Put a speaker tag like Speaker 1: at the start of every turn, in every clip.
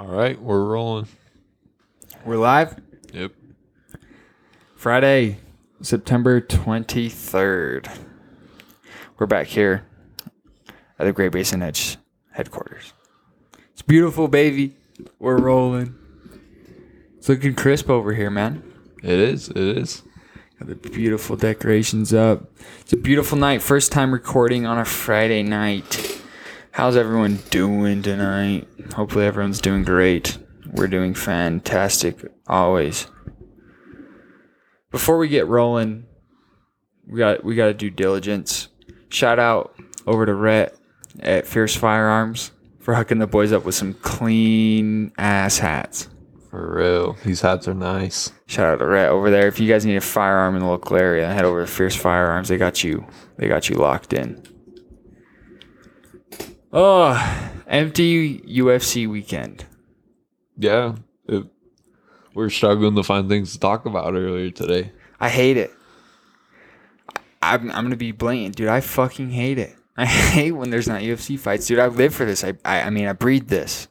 Speaker 1: All right, we're rolling.
Speaker 2: We're live.
Speaker 1: Yep.
Speaker 2: Friday, September 23rd. We're back here at the Great Basin Edge headquarters. It's beautiful, baby. We're rolling. It's looking crisp over here, man.
Speaker 1: It is. It is.
Speaker 2: Got the beautiful decorations up. It's a beautiful night. First time recording on a Friday night. How's everyone doing tonight? Hopefully, everyone's doing great. We're doing fantastic, always. Before we get rolling, we got we got to do diligence. Shout out over to Rhett at Fierce Firearms for hooking the boys up with some clean ass hats.
Speaker 1: For real. These hats are nice.
Speaker 2: Shout out to Rhett over there. If you guys need a firearm in the local area, head over to Fierce Firearms. They got you. They got you locked in. Oh, empty UFC weekend.
Speaker 1: Yeah. It, we're struggling to find things to talk about earlier today.
Speaker 2: I hate it. I'm, I'm gonna be blatant, dude. I fucking hate it. I hate when there's not UFC fights, dude. I live for this. I, I, I mean, I breathe this.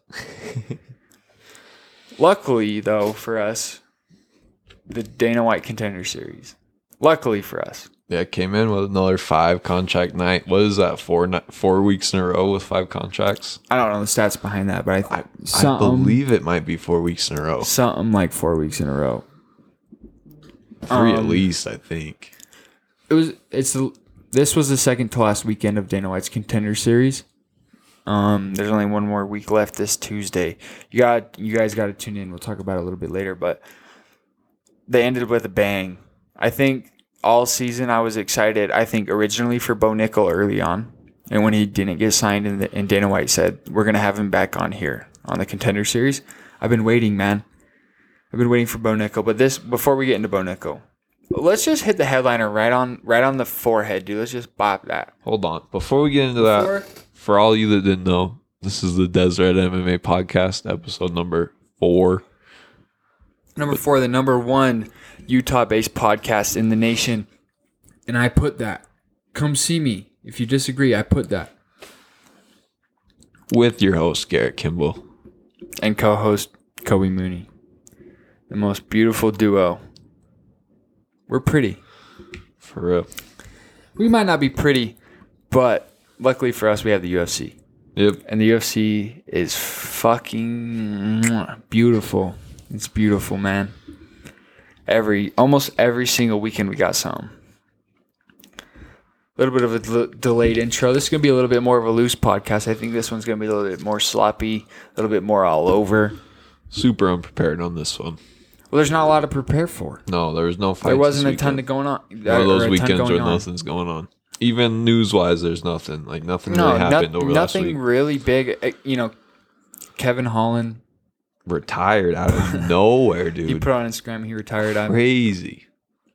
Speaker 2: Luckily, though, for us, the Dana White Contender Series. Luckily for us,
Speaker 1: Yeah, came in with another five contract night. What is that? Four four weeks in a row with five contracts.
Speaker 2: I don't know the stats behind that, but I,
Speaker 1: I
Speaker 2: something,
Speaker 1: believe it might be four weeks in a row.
Speaker 2: something like four weeks in a row.
Speaker 1: Three at
Speaker 2: Um,
Speaker 1: least, I think.
Speaker 2: It was. It's. This was the second to last weekend of Dana White's Contender Series. Um, there's only one more week left this Tuesday. You got. You guys got to tune in. We'll talk about it a little bit later, but they ended with a bang. I think all season I was excited. I think originally for Bo Nickal early on, and when he didn't get signed, and, the, and Dana White said we're gonna have him back on here on the Contender Series. I've been waiting, man. I've been waiting for Bo Nickal, but this before we get into Bo Nickal, let's just hit the headliner right on right on the forehead, dude. Let's just bop that.
Speaker 1: Hold on. Before we get into that, for all you that didn't know, this is the Deseret MMA podcast, episode number four.
Speaker 2: Number four, the number one Utah-based podcast in the nation, and I put that. Come see me if you disagree. I put that.
Speaker 1: with your host Garrett Kimball.
Speaker 2: And co-host Kobe Mooney, the most beautiful duo. We're pretty.
Speaker 1: For real.
Speaker 2: We might not be pretty, but luckily for us, we have the UFC.
Speaker 1: Yep.
Speaker 2: and the UFC is fucking beautiful. It's beautiful, man. Every almost every single weekend we got some. A little bit of a del- delayed intro. This is gonna be a little bit more of a loose podcast. I think this one's gonna be a little bit more sloppy, a little bit more all over.
Speaker 1: Super unprepared on this one.
Speaker 2: Well, there's not a lot to prepare for.
Speaker 1: No, there was no fight.
Speaker 2: There wasn't a ton to going on.
Speaker 1: One of those
Speaker 2: or a ton
Speaker 1: weekends where
Speaker 2: on.
Speaker 1: nothing's going on. Even news wise, there's nothing. Like nothing
Speaker 2: No,
Speaker 1: really happened
Speaker 2: no-
Speaker 1: over last week.
Speaker 2: nothing really big. Uh, You know, Kevin Holland.
Speaker 1: Retired out of nowhere, dude.
Speaker 2: He put on Instagram he retired. I'm
Speaker 1: Crazy.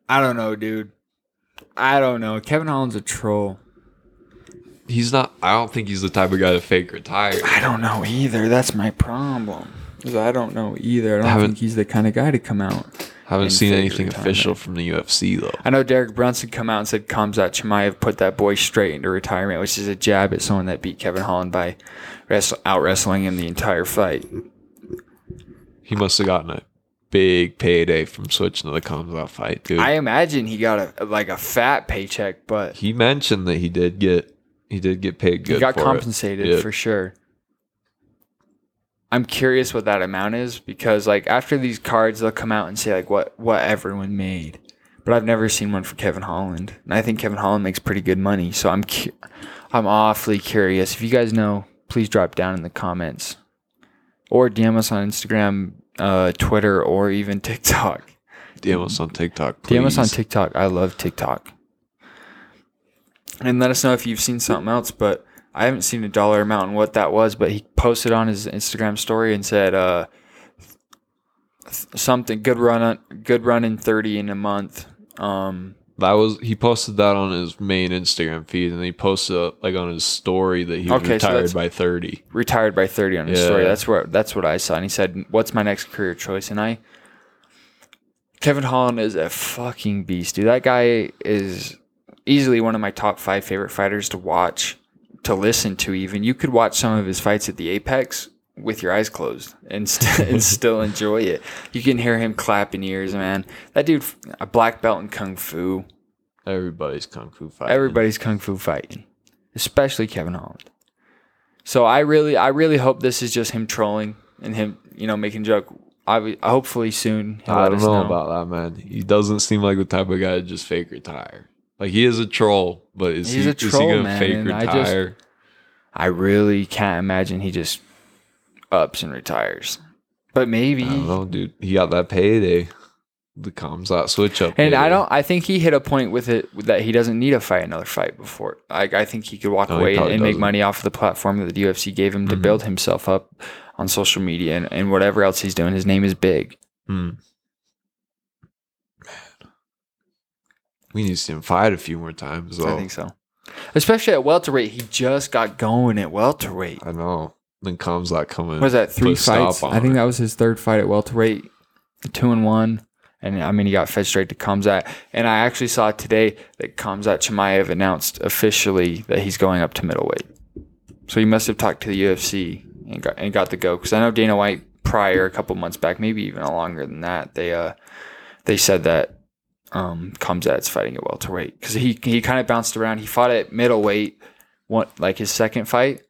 Speaker 2: I don't know, dude. I don't know. Kevin Holland's a troll.
Speaker 1: He's not. I don't think he's the type of guy to fake retire.
Speaker 2: I don't know either. That's my problem. 'Cause I don't know either. I don't
Speaker 1: Haven't-
Speaker 2: think he's the kind of guy to come out.
Speaker 1: Haven't
Speaker 2: and
Speaker 1: seen
Speaker 2: fake
Speaker 1: anything
Speaker 2: retirement.
Speaker 1: official from the UFC though.
Speaker 2: I know Derek Brunson come out and said Khamzat Chimaev put that boy straight into retirement, which is a jab at someone that beat Kevin Holland by wrestle, out wrestling him the entire fight.
Speaker 1: He must have gotten a big payday from switching to the Khamzat fight, dude.
Speaker 2: I imagine he got a like a fat paycheck, but
Speaker 1: he mentioned that he did get he did get paid good.
Speaker 2: he got
Speaker 1: for it.
Speaker 2: compensated
Speaker 1: Yeah.
Speaker 2: for sure. I'm curious what that amount is because like after these cards they'll come out and say like what what everyone made. But I've never seen one for Kevin Holland. And I think Kevin Holland makes pretty good money, so I'm cu- I'm awfully curious. If you guys know, please drop down in the comments or DM us on Instagram, uh, Twitter or even TikTok.
Speaker 1: DM us on TikTok. Please.
Speaker 2: DM us on TikTok. I love TikTok. And let us know if you've seen something else, but I haven't seen a dollar amount and what that was, but he posted on his Instagram story and said uh th- something good run on good run in 30 in a month. Um
Speaker 1: That was he posted that on his main Instagram feed, and he posted uh, like on his story that he was
Speaker 2: Okay,
Speaker 1: retired
Speaker 2: that's-
Speaker 1: by thirty.
Speaker 2: retired by 30 on his
Speaker 1: Yeah.
Speaker 2: story. That's where that's what I saw. And he said, "What's my next career choice?" And I Kevin Holland is a fucking beast, dude. That guy is easily one of my top 5 favorite fighters to watch, to listen to even. You could watch some of his fights at the Apex with your eyes closed and, st- and still enjoy it. You can hear him clapping ears, man. That dude, a black belt in kung fu.
Speaker 1: Everybody's kung fu fighting.
Speaker 2: Everybody's kung fu fighting, especially Kevin Holland. So I really, I really hope this is just him trolling and him, you know, making joke. I hopefully soon.
Speaker 1: I don't
Speaker 2: us
Speaker 1: know, about that, man. He doesn't seem like the type of guy to just fake retire. Like he is a troll, but is
Speaker 2: He's
Speaker 1: he,
Speaker 2: a
Speaker 1: is he
Speaker 2: troll,
Speaker 1: gonna
Speaker 2: man,
Speaker 1: fake
Speaker 2: and I
Speaker 1: retire?
Speaker 2: just- I really can't imagine he just ups and retires. But maybe.
Speaker 1: I don't know, dude. He got that payday. The comes out switch up.
Speaker 2: And I don't. I think he hit a point with it that he doesn't need to fight another fight before. I, I think he could walk
Speaker 1: No,
Speaker 2: away and, and make money off of the platform that the UFC gave him to
Speaker 1: Mhm.
Speaker 2: build himself up on social media and, and whatever else he's doing. His name is big.
Speaker 1: Hmm. Man. We need to see him fight a few more times, though.
Speaker 2: I think so. Especially at welterweight, he just got going at welterweight.
Speaker 1: I know. Then comes that coming.
Speaker 2: Was that three
Speaker 1: put a stop
Speaker 2: fights? I think
Speaker 1: it.
Speaker 2: that was his third fight at welterweight, two and one. And I mean, he got fed straight to Khamzat. And I actually saw today that Khamzat Chimaev announced officially that he's going up to middleweight. So he must have talked to the UFC and got and got the go. Because I know Dana White prior, a couple months back, maybe even longer than that, they uh they said that um Khamzat's fighting at welterweight because he he kind of bounced around. He fought at middleweight, one like his second fight,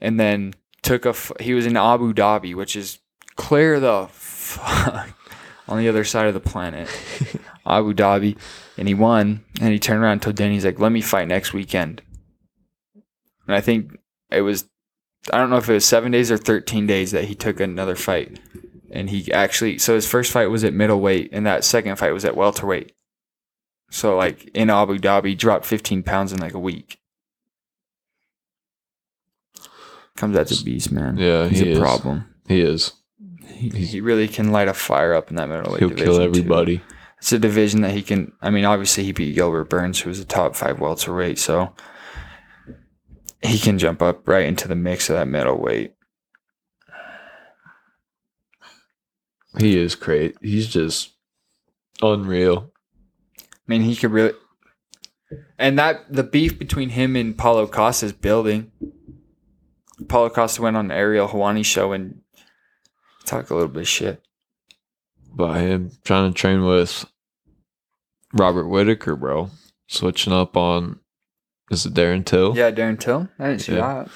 Speaker 2: and then took a. f- He was in Abu Dhabi, which is clear the fuck on the other side of the planet, Abu Dhabi, and he won. And he turned around and told Danny, he's like, "Let me fight next weekend." And I think it was, I don't know if it was seven days or thirteen days that he took another fight, and he actually. So his first fight was at middleweight, and that second fight was at welterweight. So like in Abu Dhabi, dropped fifteen pounds in like a week. Comes out to beast, man.
Speaker 1: Yeah,
Speaker 2: he's
Speaker 1: he
Speaker 2: a
Speaker 1: is.
Speaker 2: problem.
Speaker 1: He is.
Speaker 2: He, he really can light a fire up in that middleweight
Speaker 1: He'll
Speaker 2: division.
Speaker 1: kill
Speaker 2: too.
Speaker 1: everybody.
Speaker 2: It's a division that he can. I mean, obviously he beat Gilbert Burns, who was a top five welterweight, so he can jump up right into the mix of that middleweight.
Speaker 1: He is great. He's just unreal.
Speaker 2: I mean, he could really. And that the beef between him and Paulo Costa is building. Paulo Costa went on Ariel Helwani's show and talked a little bit of shit.
Speaker 1: By him trying to train with Robert Whitaker, bro. Switching up on is it Darren Till?
Speaker 2: Yeah, Darren Till. I didn't see
Speaker 1: Yeah.
Speaker 2: that.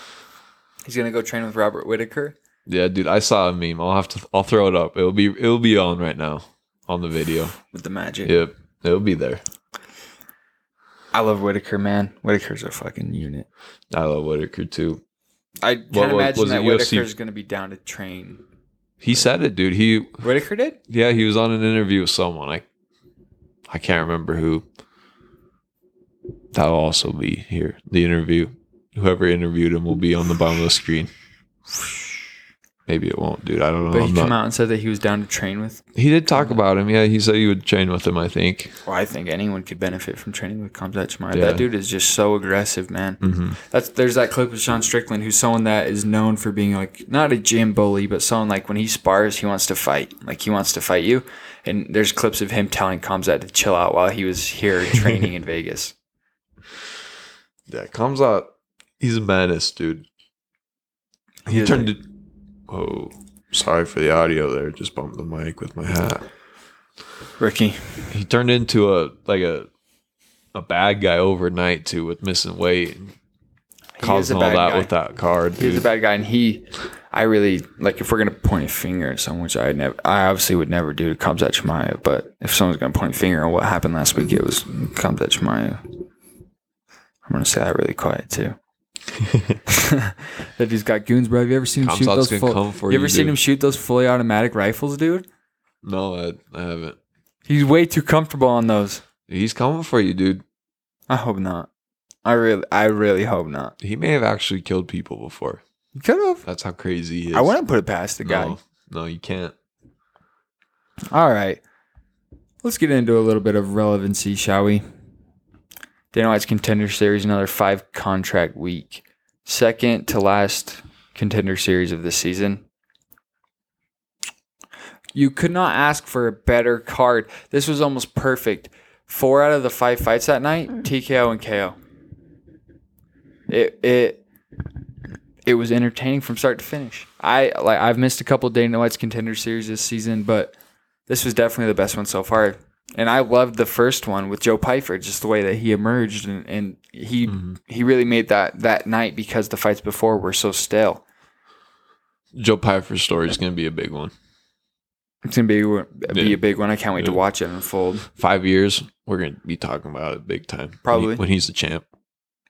Speaker 2: He's gonna go train with Robert Whitaker.
Speaker 1: Yeah, dude, I saw a meme. I'll have to I'll throw it up. It'll be it'll be on right now on the video.
Speaker 2: with the magic.
Speaker 1: Yep. It'll be there.
Speaker 2: I love Whitaker, man. Whitaker's a fucking unit.
Speaker 1: I love Whitaker too.
Speaker 2: I can't
Speaker 1: What- what-
Speaker 2: imagine that
Speaker 1: Whitaker
Speaker 2: is going to be down to train.
Speaker 1: He said it, dude. He
Speaker 2: Whitaker did?
Speaker 1: yeah, he was on an interview with someone. I I can't remember who. That'll also be here. The interview. Whoever interviewed him will be on the bottom of the screen. Maybe it won't, dude. I don't know.
Speaker 2: But he
Speaker 1: I'm
Speaker 2: came
Speaker 1: not-
Speaker 2: out and said that he was down to train with.
Speaker 1: He did talk about him. Yeah, he said he would train with him. I think.
Speaker 2: Well, I think anyone could benefit from training with Khamzat Chimaev.
Speaker 1: Yeah.
Speaker 2: That dude is just so aggressive, man.
Speaker 1: hmm
Speaker 2: That's there's that clip of Sean Strickland, who's someone that is known for being like not a gym bully, but someone like when he spars, he wants to fight. Like he wants to fight you. And there's clips of him telling Khamzat to chill out while he was here training in Vegas.
Speaker 1: Yeah, comes out. He's a menace, dude. He
Speaker 2: is
Speaker 1: turned it. Oh, sorry for the audio there. Just bumped the mic with my hat.
Speaker 2: Ricky.
Speaker 1: He turned into a like a a bad guy overnight too with missing weight. and Causing all that
Speaker 2: guy.
Speaker 1: with that card,
Speaker 2: He's a bad guy, and he, I really like. If we're gonna point a finger at someone, which I never, I obviously would never do, to Khamzat Chimaev. But if someone's gonna point a finger on what happened last week, it was Khamzat Chimaev. I'm gonna say that really quiet too. that dude's got goons, bro. Have you ever seen him shoot those?
Speaker 1: gonna come for
Speaker 2: you
Speaker 1: you,
Speaker 2: ever seen
Speaker 1: dude.
Speaker 2: him shoot those fully automatic rifles, dude?
Speaker 1: no, I, I haven't.
Speaker 2: He's way too comfortable on those.
Speaker 1: He's coming for you, dude.
Speaker 2: I hope not. I really, I really hope not.
Speaker 1: He may have actually killed people before.
Speaker 2: He could have.
Speaker 1: That's how crazy he is.
Speaker 2: I wouldn't put it past the guy.
Speaker 1: No, no, you can't.
Speaker 2: All right. Let's get into a little bit of relevancy, shall we? Dana White's contender series, another five contract week. Second to last contender series of the season. You could not ask for a better card. This was almost perfect. Four out of the five fights that night, mm. TKO and KO. It it it was entertaining from start to finish. I like I've missed a couple of Dana White's contender series this season, but this was definitely the best one so far. And I loved the first one with Joe Pyfer, just the way that he emerged and, and he mm-hmm. he really made that that night because the fights before were so stale.
Speaker 1: Joe Pyfer's story is going to be a big one.
Speaker 2: It's gonna be be
Speaker 1: Yeah.
Speaker 2: a big one. I can't wait to watch it unfold
Speaker 1: Five years, we're going to be talking about it big time. When he-
Speaker 2: Probably.
Speaker 1: when he's the champ.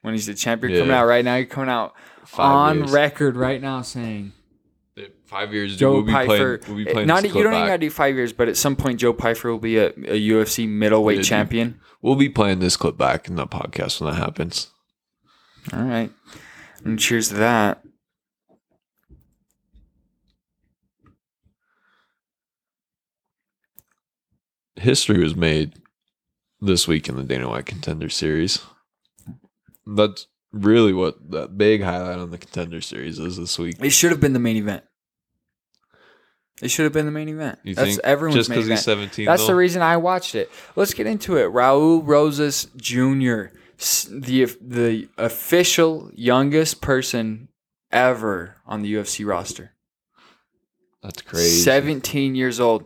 Speaker 2: when he's the champion.
Speaker 1: Yeah.
Speaker 2: Coming out right now, you're coming out
Speaker 1: Five
Speaker 2: on
Speaker 1: years.
Speaker 2: record right now saying
Speaker 1: Five years,
Speaker 2: Joe
Speaker 1: we'll be playing. We'll be playing
Speaker 2: not you don't
Speaker 1: clip
Speaker 2: even gotta do five years, but at some point Joe Pyfer will be a, a UFC middleweight
Speaker 1: Yeah, dude.
Speaker 2: champion.
Speaker 1: We'll be playing this clip back in the podcast when that happens.
Speaker 2: All right, and cheers to that.
Speaker 1: History was made this week in the Dana White Contender Series. That's really what that big highlight on the Contender Series is this week.
Speaker 2: It should have been the main event. It should have been the main event.
Speaker 1: You
Speaker 2: That's
Speaker 1: think
Speaker 2: everyone's
Speaker 1: just
Speaker 2: main
Speaker 1: because
Speaker 2: event.
Speaker 1: he's 17?
Speaker 2: That's the reason I watched it. Let's get into it. Raul Rosas Jr., the the official youngest person ever on the UFC roster.
Speaker 1: That's crazy.
Speaker 2: 17 years old.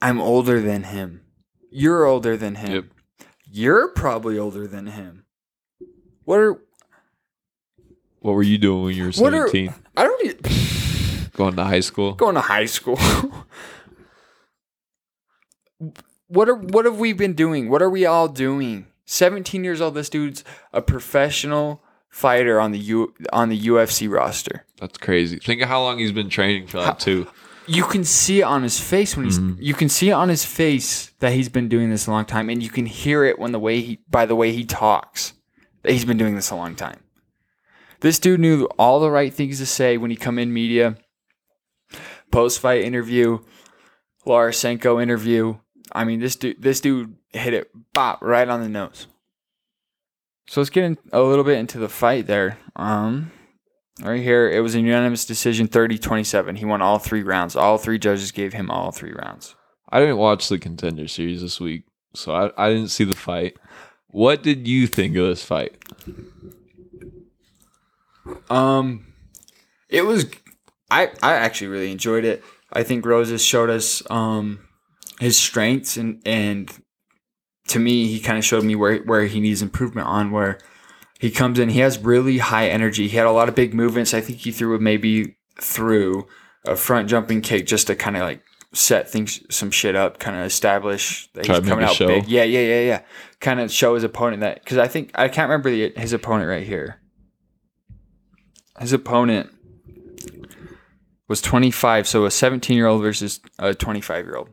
Speaker 2: I'm older than him. You're older than him.
Speaker 1: Yep.
Speaker 2: You're probably older than him. What are
Speaker 1: What were you doing when you were
Speaker 2: what are
Speaker 1: 17?
Speaker 2: I don't
Speaker 1: Going to high school?
Speaker 2: going to high school. what are what have we been doing? What are we all doing? 17 years old this dude's a professional fighter on the U on the UFC roster.
Speaker 1: That's crazy. Think of how long he's been training for that too.
Speaker 2: You can see it on his face when he's mm-hmm. you can see it on his face that he's been doing this a long time and you can hear it when the way he by the way he talks that he's been doing this a long time. This dude knew all the right things to say when he come in media. Post fight interview, Laura Sanko interview. I mean this dude this dude hit it bop right on the nose. So let's get in a little bit into the fight there. Um Right here, it was a unanimous decision 30 27. He won all three rounds. All three judges gave him all three rounds.
Speaker 1: I didn't watch the Contender Series this week, so I, I didn't see the fight. What did you think of this fight?
Speaker 2: Um, it was, I, I actually really enjoyed it. I think Rosas showed us um, his strengths, and, and to me, he kind of showed me where, where he needs improvement on, where he comes in, he has really high energy. He had a lot of big movements. I think he threw a maybe through a front jumping kick just to kind of like set things some shit up, kind of establish that he's coming out
Speaker 1: show.
Speaker 2: big. Yeah, yeah, yeah, yeah. Kind of show his opponent that because I think I can't remember the, his opponent right here. His opponent was 25, so a 17 year old versus a 25 year old.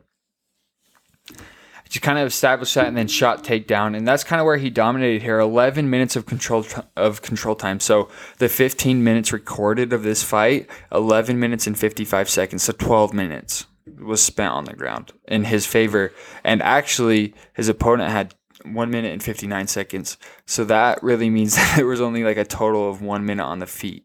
Speaker 2: Just kind of established that and then shot takedown, and that's kind of where he dominated here. 11 minutes of control of control time. So the 15 minutes recorded of this fight, 11 minutes and 55 seconds, so 12 minutes was spent on the ground in his favor. And actually, his opponent had one minute and 59 seconds. So that really means that there was only like a total of one minute on the feet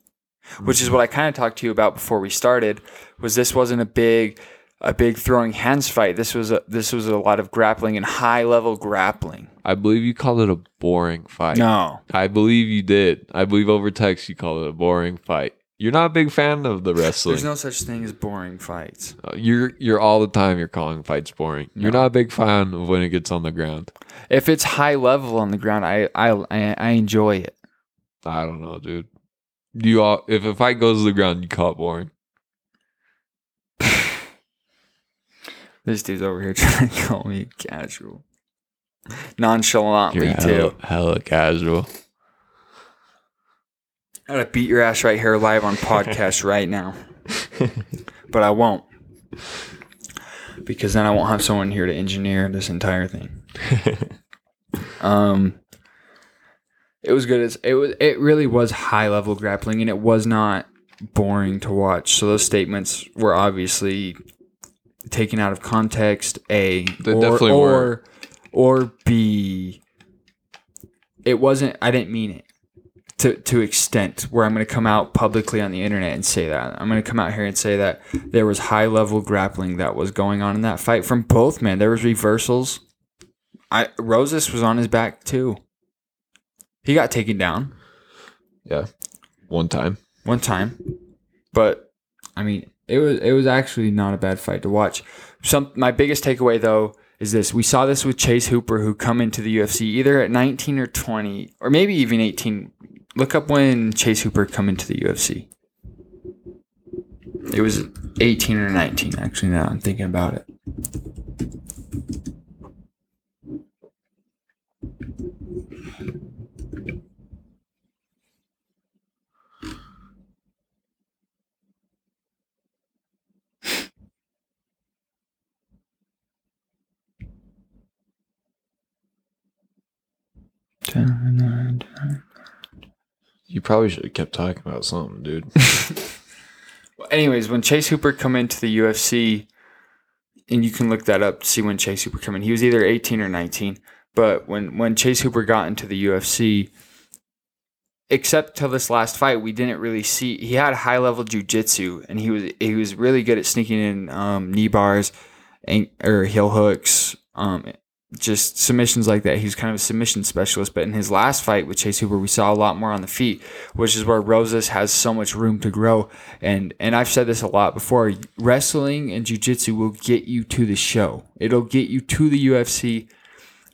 Speaker 2: which is what I kind of talked to you about before we started. Was this wasn't a big, a big throwing hands fight. This was a this was a lot of grappling and high level grappling.
Speaker 1: I believe you called it a boring fight.
Speaker 2: No,
Speaker 1: I believe you did. I believe over text you called it a boring fight. You're not a big fan of the wrestling.
Speaker 2: there's no such thing as boring fights.
Speaker 1: Uh, you're you're all the time you're calling fights boring. You're not a big fan of when it gets on the ground.
Speaker 2: If it's high level on the ground, I I, I enjoy it.
Speaker 1: I don't know, dude. You all if a fight goes to the ground, you call it boring.
Speaker 2: This dude's over here trying to call me casual, nonchalantly
Speaker 1: You're
Speaker 2: too.
Speaker 1: hella, hella casual.
Speaker 2: I'm gonna beat your ass right here live on podcast right now. But I won't. Because then I won't have someone here to engineer this entire thing. Um it was good. It's, it was it really was high level grappling and it was not boring to watch. So those statements were obviously taken out of context. A
Speaker 1: They
Speaker 2: or,
Speaker 1: definitely
Speaker 2: or,
Speaker 1: were.
Speaker 2: or B it wasn't I didn't mean it to to extent where I'm going to come out publicly on the internet and say that. I'm going to come out here and say that there was high level grappling that was going on in that fight from both men. There was reversals. I Rosas was on his back too. He got taken down
Speaker 1: Yeah. One time.
Speaker 2: one time, but I mean, it was it was actually not a bad fight to watch. Some my biggest takeaway though is this: we saw this with Chase Hooper, who come into the UFC either at 19 or 20, or maybe even 18. Look up when Chase Hooper come into the UFC. It was 18 or 19, actually. Now I'm thinking about it.
Speaker 1: You probably should have kept talking about something, dude.
Speaker 2: Well, anyways, when Chase Hooper come into the UFC, and you can look that up to see when Chase Hooper come in. He was either 18 or 19. But when when Chase Hooper got into the UFC, except till this last fight, we didn't really see. He had high level jujitsu, and he was he was really good at sneaking in um, knee bars, and, or heel hooks, um, just submissions like that. He was kind of a submission specialist. But in his last fight with Chase Hooper, we saw a lot more on the feet, which is where Rosas has so much room to grow. And and I've said this a lot before. Wrestling and jujitsu will get you to the show. It'll get you to the UFC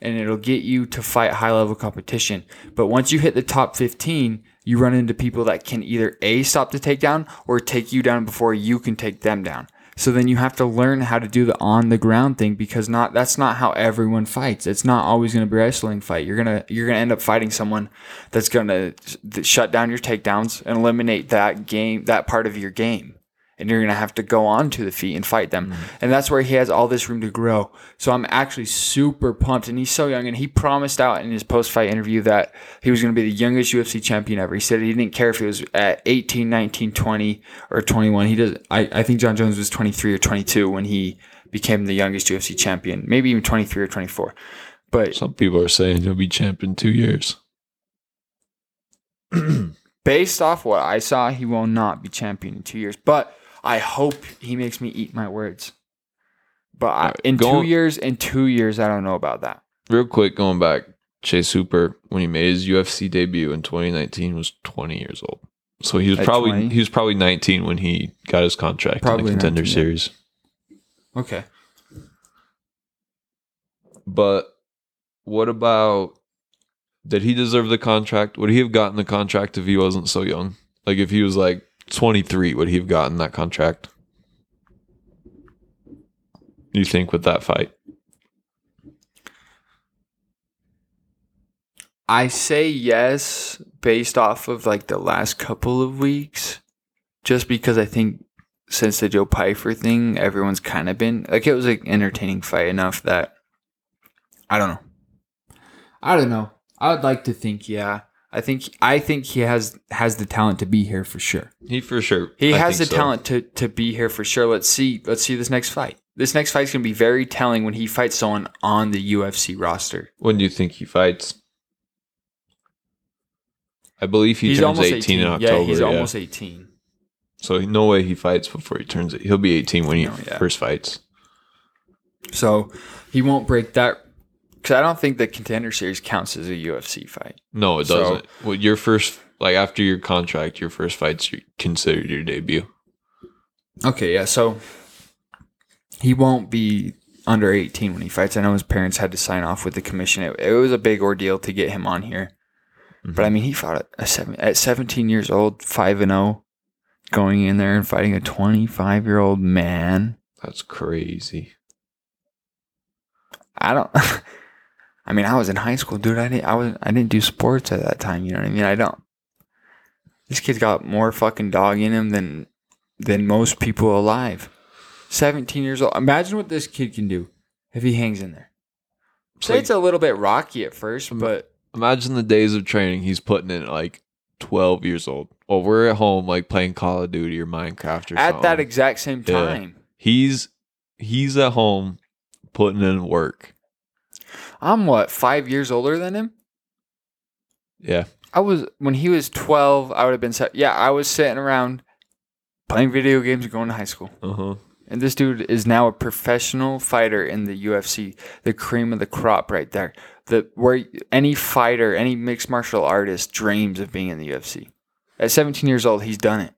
Speaker 2: and it'll get you to fight high level competition. But once you hit the top 15, you run into people that can either A, stop the takedown or take you down before you can take them down. So then you have to learn how to do the on the ground thing because not that's not how everyone fights. It's not always going to be a wrestling fight. You're gonna you're gonna end up fighting someone that's gonna shut down your takedowns and eliminate that game that part of your game and you're gonna have to go on to the feet and fight them. Mm-hmm. And that's where he has all this room to grow. So I'm actually super pumped. And he's so young. And he promised out in his post fight interview that he was gonna be the youngest UFC champion ever. He said he didn't care if he was at 18, 19, 20, or 21. He does. I, I think Jon Jones was 23 or 22 when he became the youngest UFC champion. Maybe even 23 or 24. But
Speaker 1: Some people are saying he'll be champ in two years.
Speaker 2: based off what I saw, he will not be champion in two years. But I hope he makes me eat my words. But I, in
Speaker 1: go-
Speaker 2: two years, in two years, I don't know about that.
Speaker 1: Real quick, going back, Chase Hooper when he made his UFC debut in 2019 was 20 years old. So he was
Speaker 2: At
Speaker 1: probably
Speaker 2: 20?
Speaker 1: he was probably 19 when he got his contract in the contender
Speaker 2: 19, yeah.
Speaker 1: series.
Speaker 2: Okay.
Speaker 1: But what about did he deserve the contract? Would he have gotten the contract if he wasn't so young? Like if he was like 23, would he have gotten that contract? You think with that fight?
Speaker 2: I say yes based off of like the last couple of weeks, just because I think since the Joe Pyfer thing, everyone's kind of been like it was an entertaining fight enough that I don't know. I don't know. I would like to think yeah. I think I think he has has the talent to be here for sure.
Speaker 1: He for sure.
Speaker 2: He
Speaker 1: I
Speaker 2: has the
Speaker 1: so.
Speaker 2: talent to to be here for sure. Let's see. Let's see this next fight. This next fight's gonna be very telling when he fights someone on the UFC roster.
Speaker 1: When do you think he fights? I believe he
Speaker 2: he's
Speaker 1: turns 18,
Speaker 2: 18.
Speaker 1: in October.
Speaker 2: yeah, he's
Speaker 1: yeah.
Speaker 2: almost 18.
Speaker 1: So no way he fights before he turns it. He'll be 18 when he
Speaker 2: No, yeah.
Speaker 1: first fights.
Speaker 2: So he won't break that because I don't think the contender series counts as a UFC fight.
Speaker 1: No, it
Speaker 2: So-
Speaker 1: doesn't. well, your first, like after your contract, your first fight's considered your debut.
Speaker 2: Okay, yeah. So he won't be under 18 when he fights. I know his parents had to sign off with the commission. It, it was a big ordeal to get him on here. But I mm-hmm. mean, he fought at, a seven, at 17 years old, 5 and 0, going in there and fighting a 25 year old man.
Speaker 1: That's crazy.
Speaker 2: I don't. I mean, I was in high school, dude. I didn't. I was. I didn't do sports at that time. You know what I mean? I don't. This kid's got more fucking dog in him than than most people alive. Seventeen years old. Imagine what this kid can do if he hangs in there. Say it's a little bit rocky at first, but
Speaker 1: imagine the days of training he's putting in at like 12 years old. Well, we're at home like playing Call of Duty or Minecraft or something.
Speaker 2: at
Speaker 1: something.
Speaker 2: that exact same
Speaker 1: Yeah.
Speaker 2: time,
Speaker 1: he's he's at home putting in work.
Speaker 2: I'm what five years older than him.
Speaker 1: Yeah.
Speaker 2: I was when he was twelve. I would have been. Yeah, I was sitting around playing video games and going to high school.
Speaker 1: Uh-huh.
Speaker 2: And this dude is now a professional fighter in the UFC, the cream of the crop right there. The where any fighter, any mixed martial artist dreams of being in the UFC. At 17 years old, he's done it,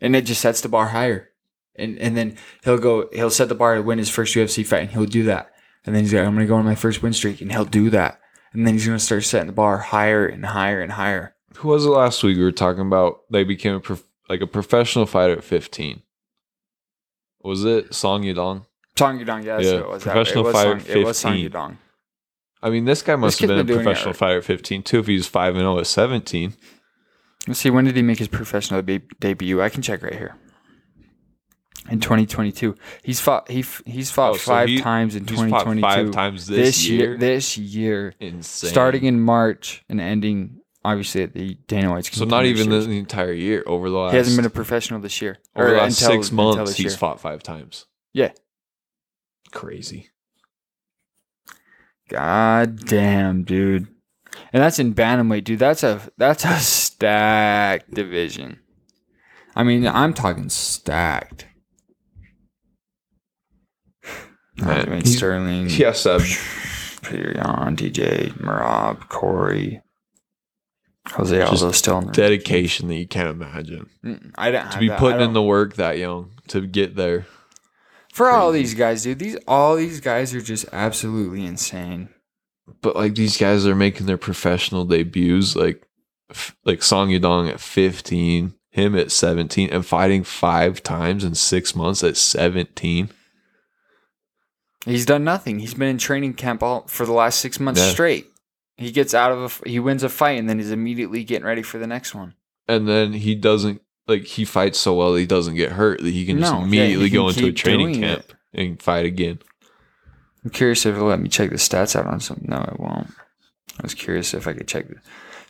Speaker 2: and it just sets the bar higher. And and then he'll go, he'll set the bar to win his first UFC fight, and he'll do that. And then he's like, I'm gonna go on my first win streak, and he'll do that. And then he's gonna start setting the bar higher and higher and higher.
Speaker 1: Who was it last week? We were talking about they became a prof- like a professional fighter at 15. Was it Song Yadong?
Speaker 2: Song Yadong, yes,
Speaker 1: Yeah,
Speaker 2: it was that-
Speaker 1: professional
Speaker 2: it was
Speaker 1: fighter
Speaker 2: Song, it was Song
Speaker 1: 15.
Speaker 2: Yadong.
Speaker 1: I mean, this guy must
Speaker 2: kid's
Speaker 1: have been, a professional fighter at 15 too. If he was five and zero at 17,
Speaker 2: Let's see, when did he make his professional de- debut? I can check right here. In 2022, he's fought. He he's fought
Speaker 1: Oh, so
Speaker 2: five
Speaker 1: he-
Speaker 2: times in
Speaker 1: he's fought
Speaker 2: 2022.
Speaker 1: five times this, year.
Speaker 2: This year,
Speaker 1: Insane.
Speaker 2: starting in March and ending obviously at the Dana White's.
Speaker 1: so not even the,
Speaker 2: Series.
Speaker 1: the entire year over the last.
Speaker 2: He hasn't been a professional this year.
Speaker 1: over
Speaker 2: Or
Speaker 1: the last
Speaker 2: until-
Speaker 1: six months. He's
Speaker 2: year.
Speaker 1: fought five times.
Speaker 2: Yeah.
Speaker 1: Crazy.
Speaker 2: God damn, dude. And that's in bantamweight, dude. That's a that's a stacked division. I mean, I'm talking stacked.
Speaker 1: He's-
Speaker 2: Sterling,
Speaker 1: Yes, uh,
Speaker 2: Petr Yan, DJ, Merab, Corey, Jose Aldo still in the
Speaker 1: dedication that you can't imagine.
Speaker 2: Mm, I don't
Speaker 1: To be
Speaker 2: that.
Speaker 1: Putting in the work that young to get there.
Speaker 2: for all these guys, dude. These all these guys are just absolutely insane.
Speaker 1: But like these guys are making their professional debuts, like f- like Song Yadong at 15, him at 17, and fighting five times in six months at 17.
Speaker 2: He's done nothing. He's been in training camp all for the last six months
Speaker 1: Yeah.
Speaker 2: straight. He gets out of a, he wins a fight and then he's immediately getting ready for the next one.
Speaker 1: And then he doesn't like he fights so well that he doesn't get hurt that he can just
Speaker 2: No, yeah,
Speaker 1: immediately
Speaker 2: he can
Speaker 1: go into a training camp and fight again.
Speaker 2: I'm curious if it'll let me check the stats out on something. No, it won't. I was curious if I could check the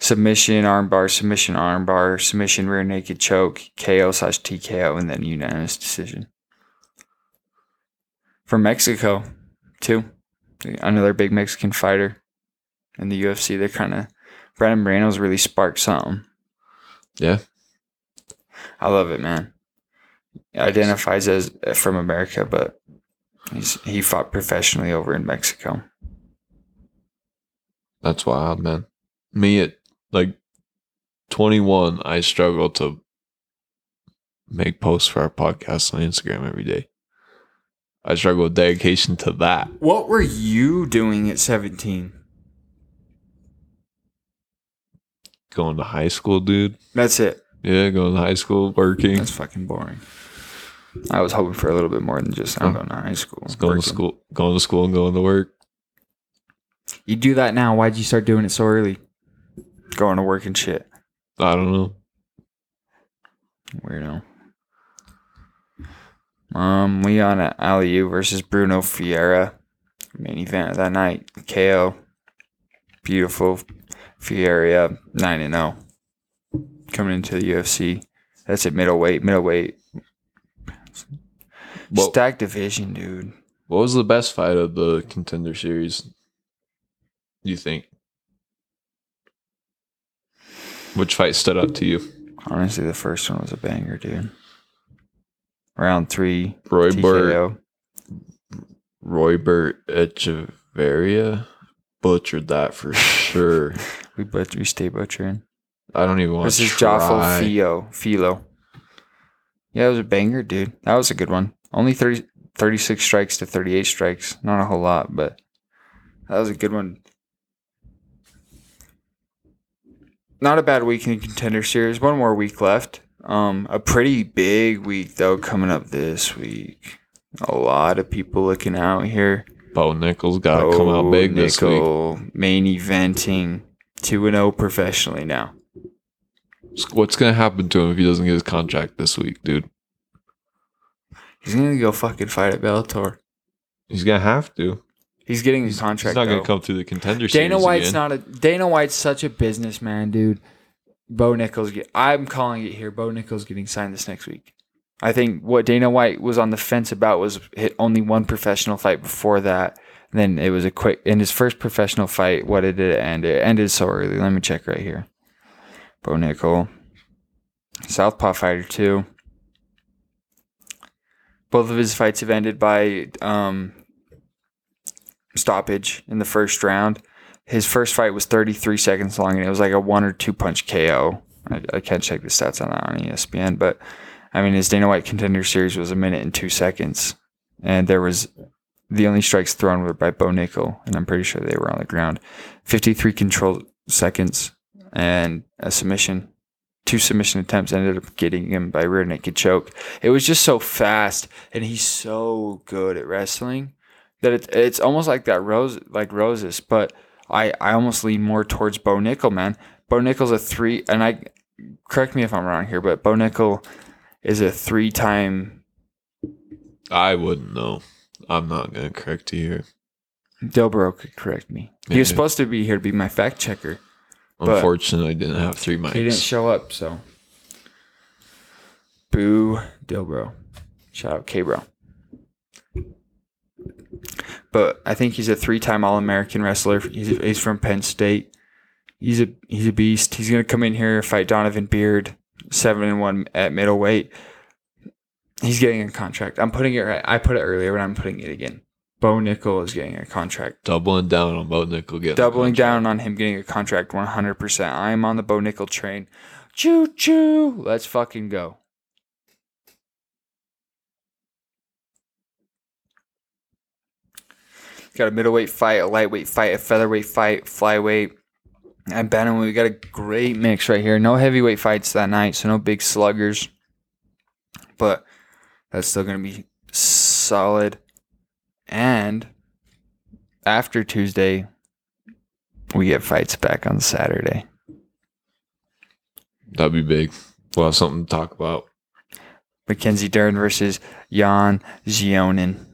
Speaker 2: submission, armbar, submission, armbar, submission, rear naked choke, KO slash TKO, and then unanimous decision. For Mexico, too. Another big Mexican fighter in the UFC. They're kind of. Brandon Moreno's really sparked something.
Speaker 1: Yeah.
Speaker 2: I love it, man. He identifies as uh, from America, but he's he fought professionally over in Mexico.
Speaker 1: That's wild, man. Me at like 21, I struggle to make posts for our podcast on Instagram every day. I struggle with dedication to that.
Speaker 2: What were you doing at 17?
Speaker 1: Going to high school, dude.
Speaker 2: That's it.
Speaker 1: Yeah, going to high school, working,
Speaker 2: That's fucking boring. I was hoping for a little bit more than just I'm going to high school.
Speaker 1: going
Speaker 2: working.
Speaker 1: to school, going to school and going to work.
Speaker 2: You do that now. Why'd you start doing it so early? Going to work and shit.
Speaker 1: I don't know.
Speaker 2: Weirdo. Um, Leon Aliu versus Brunno Ferreira. Main event of that night. KO. Beautiful. Ferreira 9 and 0. Coming into the UFC. That's at middleweight. Middleweight.
Speaker 1: What,
Speaker 2: Stack division, dude.
Speaker 1: what was the best fight of the contender series? You think? Which fight stood out to you?
Speaker 2: Honestly, the first one was a banger, dude. Round three.
Speaker 1: Roy Burt,
Speaker 2: TKO.
Speaker 1: Roy Echeverria butchered that for sure.
Speaker 2: We but we stay butchering.
Speaker 1: I don't even want
Speaker 2: This
Speaker 1: to
Speaker 2: is. Joffo Fio. Philo. Yeah, it was a banger, dude. That was a good one. Only 30, 36 strikes to 38 strikes. Not a whole lot, but that was a good one. Not a bad week in the contender series. One more week left. Um, a pretty big week though coming up this week. A lot of people looking out here.
Speaker 1: Bo Nickal got to come out big this week.
Speaker 2: Oh, Main eventing 2 and 0 professionally now.
Speaker 1: What's gonna happen to him if he doesn't get his contract this week, dude?
Speaker 2: He's gonna go fucking fight at Bellator.
Speaker 1: He's gonna have to.
Speaker 2: He's getting his contract.
Speaker 1: He's not
Speaker 2: though.
Speaker 1: gonna come through the contender
Speaker 2: Dana White's
Speaker 1: again.
Speaker 2: not a Dana White's such a businessman, dude. Bo Nickal, get, I'm calling it here. Bo Nickal getting signed this next week. I think what Dana White was on the fence about was hit only one professional fight before that. Then it was a quick in his first professional fight. What did it end? It ended so early. Let me check right here. Bo Nickal, Southpaw fighter two. Both of his fights have ended by um, stoppage in the first round. His first fight was 33 seconds long, and it was like a one or two punch KO. I, I can't check the stats on that on ESPN, but I mean, his Dana White contender series was a minute and two seconds, and there was the only strikes thrown were by Bo Nickal, and I'm pretty sure they were on the ground. 53 control seconds and a submission. Two submission attempts ended up getting him by rear naked choke. It was just so fast, and he's so good at wrestling that it, it's almost like that rose like roses, but I, I almost lean more towards Bo Nickal, man. Bo Nickal's a three, and I correct me if I'm wrong here, but Bo Nickal is a three time.
Speaker 1: I wouldn't know. I'm not gonna correct you here.
Speaker 2: Dilbro could correct me. He was supposed to be here to be my fact checker.
Speaker 1: Unfortunately, I didn't have three mics.
Speaker 2: He didn't show up, so. Boo Dilbro. Shout out K Bro. But I think he's a three-time All-American wrestler. He's, he's from Penn State. He's a he's a beast. He's gonna come in here fight Donovan Beard, seven and one at middleweight. He's getting a contract. I'm putting it right. I put it earlier, but I'm putting it again. Bo Nickal is getting a contract.
Speaker 1: Doubling down on Bo Nickal getting
Speaker 2: Doubling down on him getting a contract 100%. I am on the Bo Nickal train. Choo choo. Let's fucking go. Got a middleweight fight, a lightweight fight, a featherweight fight, flyweight, and bantamweight. We got a great mix right here. No heavyweight fights that night, so no big sluggers. But that's still going to be solid. And after Tuesday, we get fights back on Saturday.
Speaker 1: That'd be big. We'll have something to talk about.
Speaker 2: Mackenzie Dern versus Yan Xiaonan.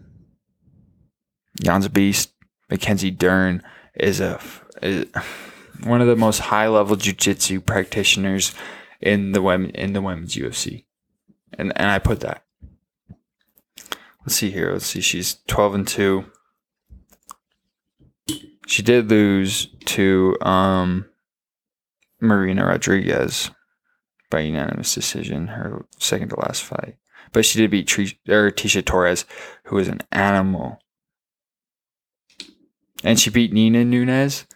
Speaker 2: Yan's beast. Mackenzie Dern is a is one of the most high level jiu-jitsu practitioners in the women in the women's UFC. And and I put that. Let's see here. Let's see. She's 12 and 2. She did lose to um Marina Rodriguez by unanimous decision, her second to last fight. But she did beat Tri- or Tecia Torres, who is an animal. And she beat Nina Nunes,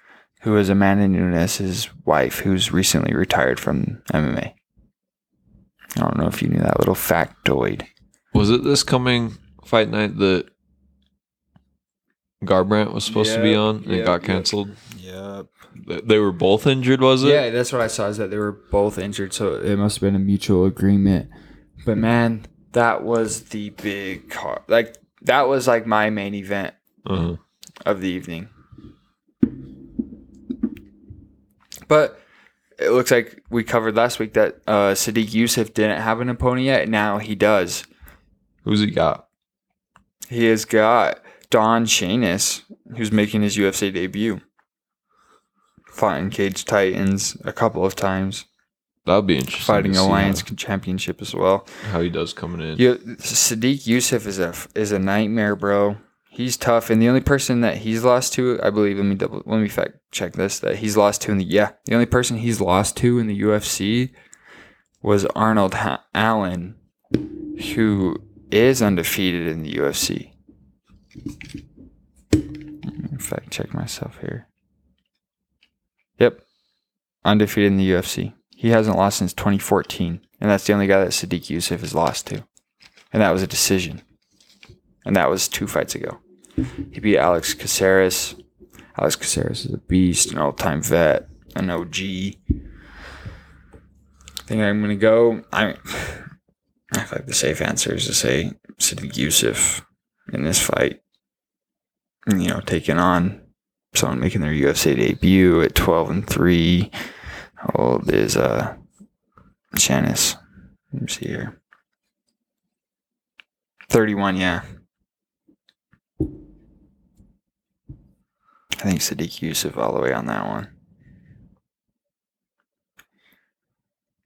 Speaker 2: who is Amanda Nunes's wife, who's recently retired from MMA. I don't know if you knew that little factoid.
Speaker 1: Was it this coming fight night that Garbrandt was supposed to be on and
Speaker 2: yep,
Speaker 1: got canceled?
Speaker 2: Yep.
Speaker 1: Th- They were both injured, was it?
Speaker 2: Yeah, that's what I saw. Is that they were both injured, so it must have been a mutual agreement. But man, that was the big car. Like that was like my main event
Speaker 1: Uh-huh.
Speaker 2: Of the evening. But it looks like we covered last week that uh, Sodiq Yusuff didn't have an opponent yet. Now he does.
Speaker 1: Who's he got?
Speaker 2: He has got Don Shainis, who's making his UFC debut. Fought in Cage Titans a couple of times,
Speaker 1: That'd be interesting.
Speaker 2: fighting Alliance Championship as well.
Speaker 1: How, how he does coming in.
Speaker 2: Yeah, Sodiq Yusuff is a is a nightmare, bro. He's tough, and the only person that he's lost to, I believe, let me double, let me fact check this. That he's lost to in the yeah, the only person he's lost to in the UFC was Arnold ha- Allen, who is undefeated in the UFC. Fact check myself here. Yep, undefeated in the UFC. He hasn't lost since 2014, and that's the only guy that Sodiq Yusuff has lost to, and that was a decision, and that was two fights ago. He beat Alex Caceres. Alex Caceres is a beast, an all-time vet, an OG. I think I'm gonna go. I, I feel like the safe answer is to say Sodiq Yusuff in this fight. You know, taking on someone making their UFC debut at 12 and three. How old is uh? Let me see here. 31, yeah. I think Sodiq Yusuff all the way on that one.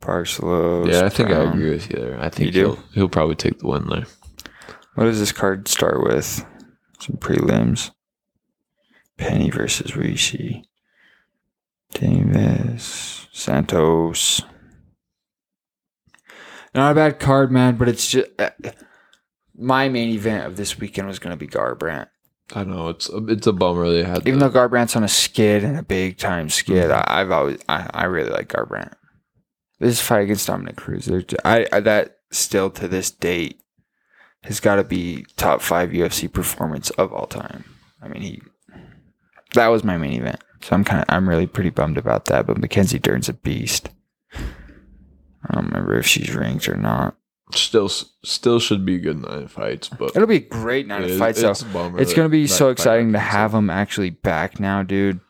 Speaker 2: Parcelos.
Speaker 1: yeah, I think I agree with you there. I think
Speaker 2: You
Speaker 1: he'll he'll probably take the win there.
Speaker 2: What does this card start with? Some prelims. Penny versus Rishi. Davis. Santos. Not a bad card, man, but it's just. Uh, my main event of this weekend was going to be Garbrandt.
Speaker 1: I know it's a, it's a bummer they had.
Speaker 2: Even
Speaker 1: the-
Speaker 2: though Garbrandt's on a skid and a big time skid, mm-hmm. I, I've always I, I really like Garbrandt. this fight against Dominick Cruz, I, I that still to this date has got to be top five UFC performance of all time. I mean, he that was my main event, so I'm kind of I'm really pretty bummed about that. But Mackenzie Dern's a beast. I don't remember if she's ranked or not.
Speaker 1: Still, still should be good night of fights, but
Speaker 2: It'll be a great night of
Speaker 1: it-
Speaker 2: fights.
Speaker 1: it's a.
Speaker 2: It's gonna be so exciting to have them actually back now, dude.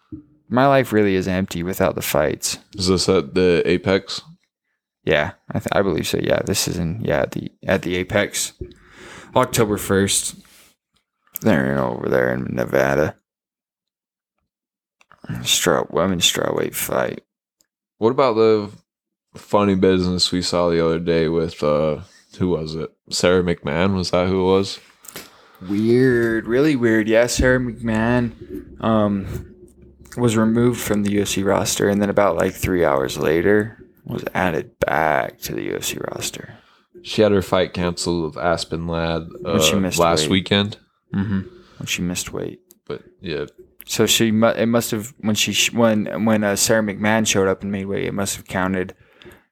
Speaker 2: My life really is empty without the fights.
Speaker 1: Is this at the Apex?
Speaker 2: Yeah, I, th- I believe so. Yeah, this is in yeah at the at the Apex, October first. They're over there in Nevada. Straw women's strawweight fight.
Speaker 1: What about the funny business we saw the other day with uh who was it? Sarah McMann was that who it was?
Speaker 2: Weird, really weird. Yeah, Sarah McMann um, was removed from the UFC roster, and then about like three hours later was added back to the UFC roster.
Speaker 1: She had her fight canceled with Aspen Ladd uh,
Speaker 2: When she missed
Speaker 1: last
Speaker 2: weight.
Speaker 1: weekend.
Speaker 2: Mm-hmm. When she missed weight.
Speaker 1: But yeah,
Speaker 2: So she mu- it must have when she sh- when when uh, Sarah McMann showed up and made weight, it must have counted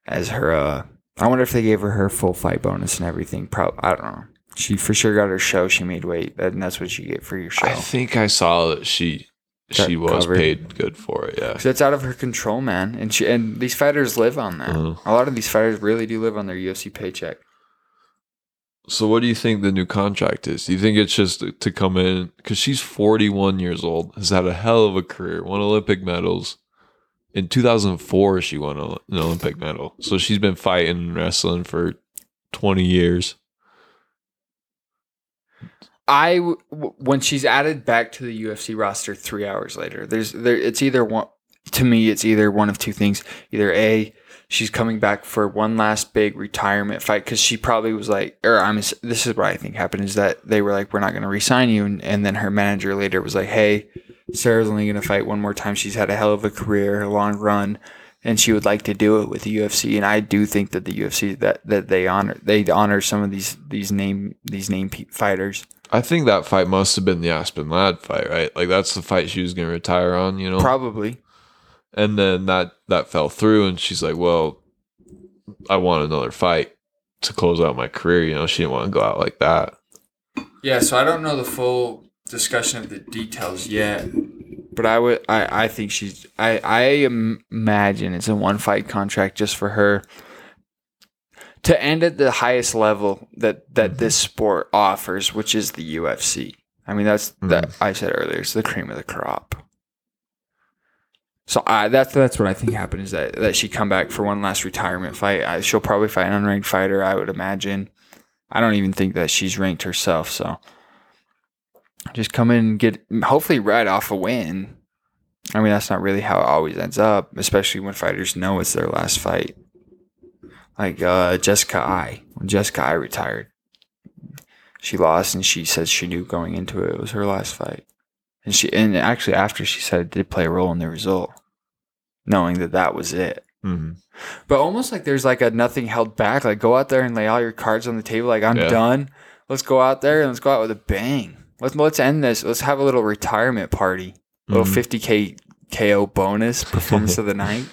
Speaker 2: as her. Uh, I wonder if they gave her her full fight bonus and everything. Pro- I don't know. She for sure got her show. She made weight, and that's what you get for your show.
Speaker 1: I think I saw that she
Speaker 2: Got
Speaker 1: she was
Speaker 2: covered.
Speaker 1: paid good for it. Yeah.
Speaker 2: So that's out of her control, man. And she and these fighters live on that.
Speaker 1: Mhm.
Speaker 2: A lot of these fighters really do live on their UFC paycheck.
Speaker 1: So what do you think the new contract is? Do you think it's just to come in because she's 41 years old, has had a hell of a career, won Olympic medals. In 2004, she won an Olympic medal. So she's been fighting and wrestling for 20 years.
Speaker 2: I w- when she's added back to the UFC roster three hours later, there's there it's either one to me it's either one of two things. Either a she's coming back for one last big retirement fight because she probably was like, or I'm this is what I think happened is that they were like, we're not going to resign you, and, and then her manager later was like, hey, Sarah's only going to fight one more time. She's had a hell of a career, a long run. And she would like to do it with the UFC, and I do think that the UFC that, that they honor they honor some of these these name these name pe- fighters.
Speaker 1: I think that fight must have been the Aspen Ladd fight, right? Like that's the fight she was going to retire on, you know.
Speaker 2: Probably.
Speaker 1: And then that that fell through, and she's like, "Well, I want another fight to close out my career." You know, she didn't want to go out like that.
Speaker 2: Yeah, so I don't know the full discussion of the details yet, but I would I, I think she's I I imagine it's a one fight contract just for her to end at the highest level that that this mm-hmm. sport offers, which is the UFC. I mean that's that mm-hmm. I said earlier, it's the cream of the crop. So I that's that's what I think happened is that that she come back for one last retirement fight. I, she'll probably fight an unranked fighter, I would imagine. I don't even think that she's ranked herself, so just come in and get hopefully right off a win. I mean, that's not really how it always ends up, especially when fighters know it's their last fight. Like uh, Jessica Eye, when Jessica Eye retired, she lost, and she said she knew going into it it was her last fight, and she and actually after she said it did play a role in the result, knowing that that was it.
Speaker 1: Mm-hmm.
Speaker 2: But almost like there's like a nothing held back. Like go out there and lay all your cards on the table. Like I'm
Speaker 1: Yeah.
Speaker 2: done. Let's go out there and let's go out with a bang. Let's let's end this. Let's have a little retirement party. Little
Speaker 1: Mhm.
Speaker 2: 50k KO bonus performance of the night.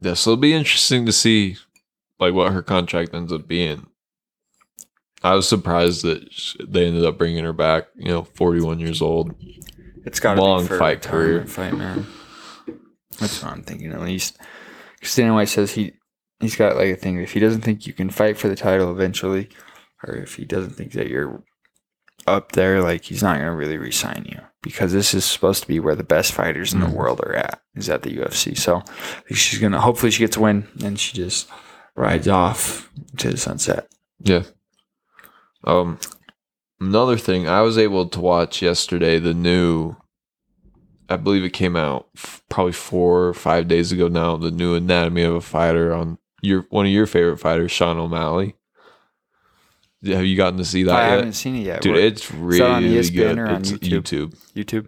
Speaker 1: Yeah, so it'll be interesting to see like what her contract ends up being. I was surprised that they ended up bringing her back. You know, forty-one years old.
Speaker 2: It's got
Speaker 1: Long
Speaker 2: be for
Speaker 1: fight career.
Speaker 2: Fight man. That's what I'm thinking at least. Because Dana White says he he's got like a thing. If he doesn't think you can fight for the title eventually, or if he doesn't think that you're up there, like he's not gonna really re-sign you because this is supposed to be where the best fighters in the world are at. Is at the UFC. So she's gonna. Hopefully, she gets a win and she just rides off to the sunset.
Speaker 1: Yeah. Um, another thing, I was able to watch yesterday the new. I believe it came out f- probably four or five days ago now. The new Anatomy of a Fighter on your one of your favorite fighters, Sean O'Malley. Have you gotten to see that
Speaker 2: I
Speaker 1: yet?
Speaker 2: haven't seen it yet.
Speaker 1: Dude,
Speaker 2: What-
Speaker 1: it's really good. it's
Speaker 2: YouTube?
Speaker 1: YouTube.
Speaker 2: YouTube.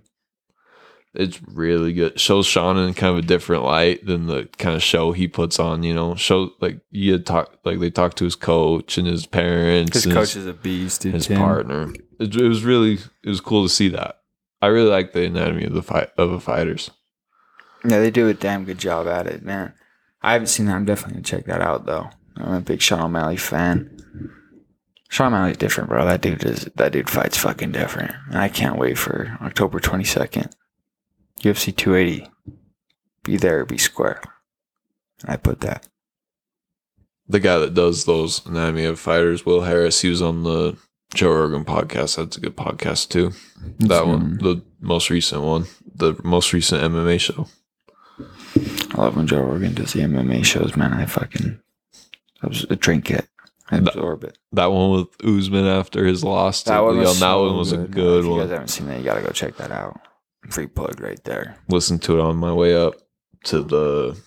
Speaker 1: It's really good. Shows Sean in kind of a different light than the kind of show he puts on. You know, show like you had talk like they talk to his coach and his parents,
Speaker 2: His coach is a beast, dude.
Speaker 1: his
Speaker 2: Tim.
Speaker 1: partner. It, it was really it was cool to see that. I really like the anatomy of the fight of the fighters.
Speaker 2: Yeah, they do a damn good job at it, man. I haven't seen that. I'm definitely gonna check that out though. I'm a big Sean O'Malley fan. Sean O'Malley's different, bro. That dude is that dude fights fucking different. And I can't wait for October 22nd. UFC 280. Be there, be square. I put that.
Speaker 1: The guy that does those anatomy of fighters, Will Harris, he was on the Joe Rogan podcast. That's a good podcast too. That one, the most recent one, the most recent MMA show.
Speaker 2: I love when Joe Rogan does the MMA shows, man. I fucking I was a drink it. I absorb it.
Speaker 1: That one with Usman after his loss. To
Speaker 2: That one
Speaker 1: Leon,
Speaker 2: was,
Speaker 1: that one was a
Speaker 2: good.
Speaker 1: good
Speaker 2: If you
Speaker 1: one.
Speaker 2: guys haven't seen that, you gotta go check that out. Free plug right there.
Speaker 1: Listen to it on my way up to the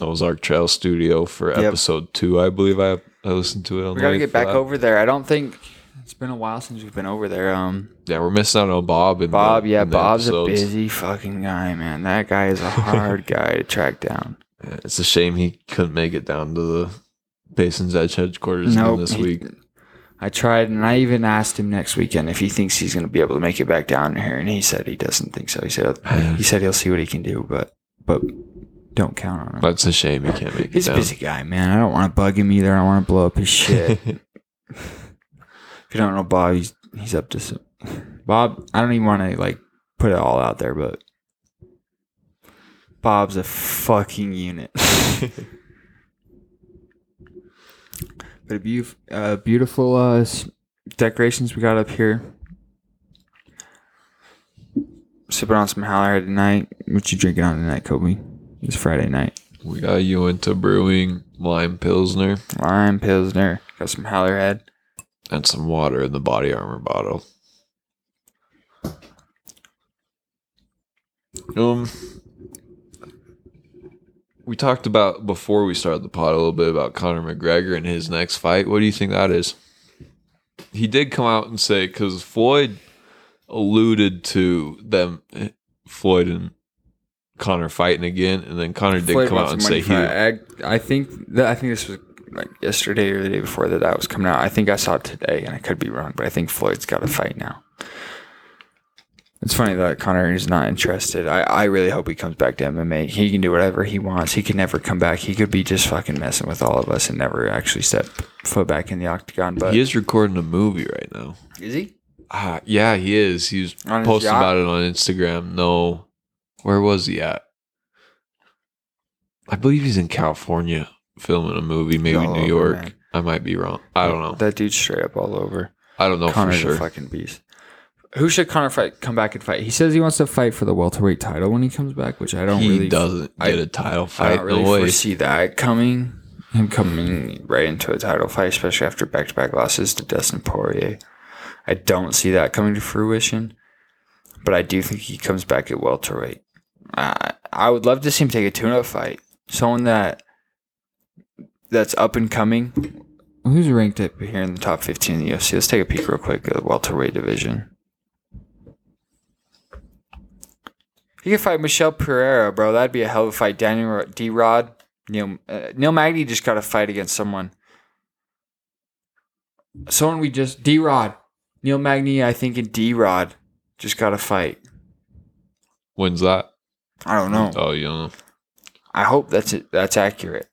Speaker 1: Ozark Trail Studio for
Speaker 2: Yep.
Speaker 1: episode two. I believe I I listened to it on.
Speaker 2: We
Speaker 1: the
Speaker 2: gotta
Speaker 1: way
Speaker 2: get back
Speaker 1: that.
Speaker 2: over there. I don't think it's been a while since we've been over there. Um,
Speaker 1: Yeah, we're missing out on Bob. And
Speaker 2: Bob,
Speaker 1: the,
Speaker 2: yeah, Bob's a busy fucking guy, man. That guy is a hard guy to track down.
Speaker 1: Yeah, it's a shame he couldn't make it down to the Basin's Edge headquarters
Speaker 2: Nope,
Speaker 1: this
Speaker 2: he-
Speaker 1: week.
Speaker 2: I tried, and I even asked him next weekend if he thinks he's gonna be able to make it back down here, and he said he doesn't think so. He said he said he'll see what he can do, but but don't count on him.
Speaker 1: That's a shame he can't make it
Speaker 2: He's a busy guy, man. I don't want to bug him either. I don't want to blow up his shit. if you don't know Bob, he's he's up to some. Bob, I don't even want to like put it all out there, but Bob's a fucking unit. but a beautiful, uh, beautiful uh, decorations we got up here. Sipping on some Hallerhead tonight. What you drinking on tonight, Kobe? It's Friday night.
Speaker 1: we got you into brewing lime pilsner
Speaker 2: Lime Pilsner. Got some Hallerhead.
Speaker 1: And some water in the body armor bottle. Um, we talked about before we started the pod a little bit about Conor McGregor and his next fight. What do you think that is? He did come out and say because Floyd alluded to them, Floyd and Conor fighting again, and then Conor did
Speaker 2: Floyd
Speaker 1: come out and say he.
Speaker 2: I, I think that I think this was like yesterday or the day before that that was coming out. I think I saw it today, and I could be wrong, but I think Floyd's got a fight now. It's funny that Conor is not interested. I, I really hope he comes back to MMA. He can do whatever he wants. He can never come back. He could be just fucking messing with all of us and never actually step foot back in the octagon. But
Speaker 1: He is recording a movie right now.
Speaker 2: is he?
Speaker 1: Ah, yeah, he is. He was posting about it on Instagram. No, where was he at? I believe he's in California filming a movie, maybe
Speaker 2: all
Speaker 1: New
Speaker 2: over,
Speaker 1: York.
Speaker 2: man.
Speaker 1: I might be wrong. I don't know.
Speaker 2: That dude's straight up all over.
Speaker 1: I don't know
Speaker 2: Conor's
Speaker 1: for sure.
Speaker 2: a fucking beast. Who should Conor fight? Come back and fight. He says he wants to fight for the welterweight title when he comes back, which I don't
Speaker 1: he
Speaker 2: really.
Speaker 1: doesn't get a title
Speaker 2: I
Speaker 1: fight.
Speaker 2: don't really
Speaker 1: no way.
Speaker 2: foresee that coming. Him coming right into a title fight, especially after back-to-back losses to Dustin Poirier. I don't see that coming to fruition, but I do think he comes back at welterweight. I I would love to see him take a tune-up fight. Someone that that's up and coming. Who's ranked up here in the top 15 in the UFC? Let's take a peek real quick at the welterweight division. He could fight Michel Pereira, bro. That'd be a hell of a fight. Daniel D. Rod, Neil uh, Neil Magny just got a fight against someone. Someone we just D. Rod, Neil Magny, I think, and D. Rod just got a fight.
Speaker 1: When's that?
Speaker 2: I don't know.
Speaker 1: Oh, you don't know.
Speaker 2: I hope that's it. That's accurate.